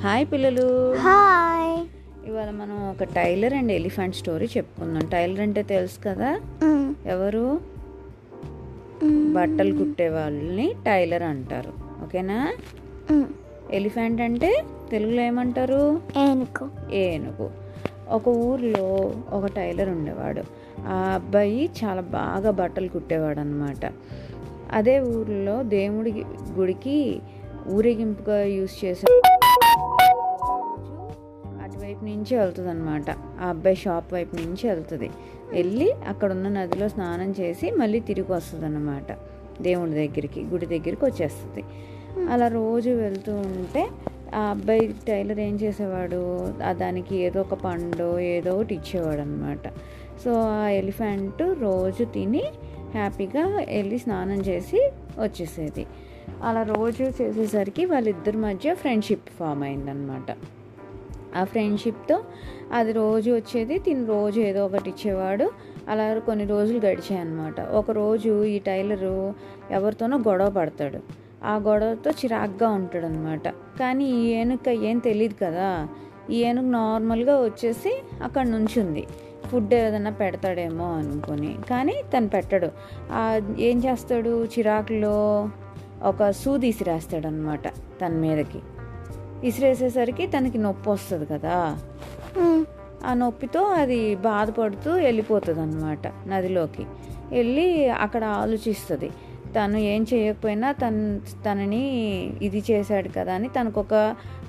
Hi పిల్లలు. Hi. ఇవాళ మనం ఒక టైలర్ అండ్ ఎలిఫెంట్ స్టోరీ చెప్పుకుందాం. టైలర్ అంటే తెలుసు కదా? ఎవరు? బట్టలు కుట్టే వాళ్ళని టైలర్ అంటారు. ఓకేనా? ఎలిఫెంట్ అంటే తెలుగులో ఏమంటారు? ఏనుకు ఏనుగు. ఒక ఊర్లో ఒక టైలర్ ఉండేవాడు. ఆ అబ్బాయి చాలా బాగా బట్టలు కుట్టేవాడు అనమాట అదే ఊర్లో దేవుడి గుడికి ఊరేగింపుగా యూజ్ చేసే వైపు నుంచి వెళ్తుంది అనమాట ఆ అబ్బాయి షాప్ వైపు నుంచి వెళ్తుంది. వెళ్ళి అక్కడ ఉన్న నదిలో స్నానం చేసి మళ్ళీ తిరిగి వస్తుంది అనమాట దేవుడి దగ్గరికి గుడి దగ్గరికి వచ్చేస్తుంది. అలా రోజు వెళ్తూ ఉంటే ఆ అబ్బాయి టైలర్ ఏం చేసేవాడు? దానికి ఏదో ఒక పండు ఏదో ఒకటి ఇచ్చేవాడు అనమాట సో ఆ ఎలిఫెంట్ రోజు తిని హ్యాపీగా వెళ్ళి స్నానం చేసి వచ్చేసేది. అలా రోజు చేసేసరికి వాళ్ళిద్దరి మధ్య ఫ్రెండ్షిప్ ఫామ్ అయిందనమాట ఆ ఫ్రెండ్షిప్తో. అది రోజు వచ్చేది తిని రోజు ఏదో ఒకటి ఇచ్చేవాడు. అలా కొన్ని రోజులు గడిచాయి అనమాట ఒకరోజు ఈ టైలరు ఎవరితోనో గొడవ పడతాడు. ఆ గొడవతో చిరాగ్గా ఉంటాడు అనమాట కానీ ఈ ఏనుక ఏం తెలియదు కదా. ఈ ఏనుగు నార్మల్గా వచ్చేసి అక్కడ నుంచుంది ఫుడ్ ఏదైనా పెడతాడేమో అనుకొని. కానీ తను పెట్టడు. ఏం చేస్తాడు? చిరాకులో ఒక సూది ఇసిరేస్తాడు అనమాట తన మీదకి. ఇసిరేసేసరికి తనకి నొప్పి వస్తుంది కదా. ఆ నొప్పితో అది బాధపడుతూ వెళ్ళిపోతుంది అనమాట నదిలోకి. వెళ్ళి అక్కడ ఆలోచిస్తుంది. తను ఏం చేయకపోయినా తన తనని ఇది చేశాడు కదా అని తనకు ఒక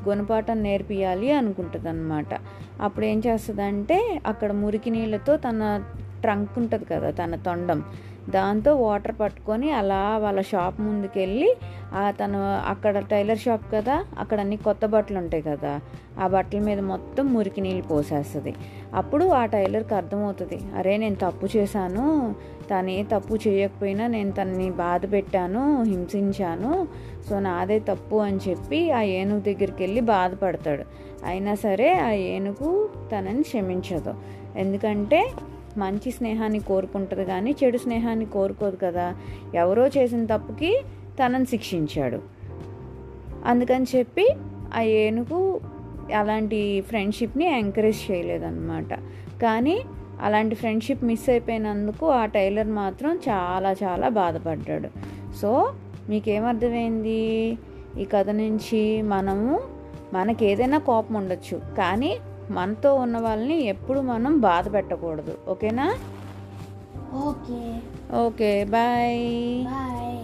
గుణపాఠం నేర్పియాలి అనుకుంటుంది అనమాట అప్పుడు ఏం చేస్తుందంటే అక్కడ మురికి నీళ్ళతో తన ట్రంక్ ఉంటుంది కదా తన తొండం. దాంతో వాటర్ పట్టుకొని అలా వాళ్ళ షాప్ ముందుకెళ్ళి ఆ తను అక్కడ టైలర్ షాప్ కదా అక్కడ అన్ని కొత్త బట్టలు ఉంటాయి కదా ఆ బట్టల మీద మొత్తం మురికి నీళ్ళు పోసేస్తుంది. అప్పుడు ఆ టైలర్కి అర్థమవుతుంది అరే నేను తప్పు చేశాను తను ఏ తప్పు చేయకపోయినా నేను తనని బాధ పెట్టాను హింసించాను సో నాదే తప్పు అని చెప్పి ఆ ఏనుగు దగ్గరికి వెళ్ళి బాధపడతాడు. అయినా సరే ఆ ఏనుగు తనని క్షమించదు. ఎందుకంటే మంచి స్నేహాన్ని కోరుకుంటుంది కానీ చెడు స్నేహాన్ని కోరుకోదు కదా. ఎవరో చేసిన తప్పుకి తనని శిక్షించాడు. అందుకని చెప్పి ఆ ఏనుగు అలాంటి ఫ్రెండ్షిప్ని ఎంకరేజ్ చేయలేదన్నమాట. కానీ అలాంటి ఫ్రెండ్షిప్ మిస్ అయిపోయినందుకు ఆ టైలర్ మాత్రం చాలా చాలా బాధపడ్డాడు. సో మీకేమర్థమైంది? ఈ కథ నుంచి మనము మనకి ఏదైనా కోపం ఉండొచ్చు. కానీ మనతో ఉన్న వాళ్ళని ఎప్పుడు మనం బాధ పెట్టకూడదు. ఓకేనా? ఓకే. Okay bye. బాయ్.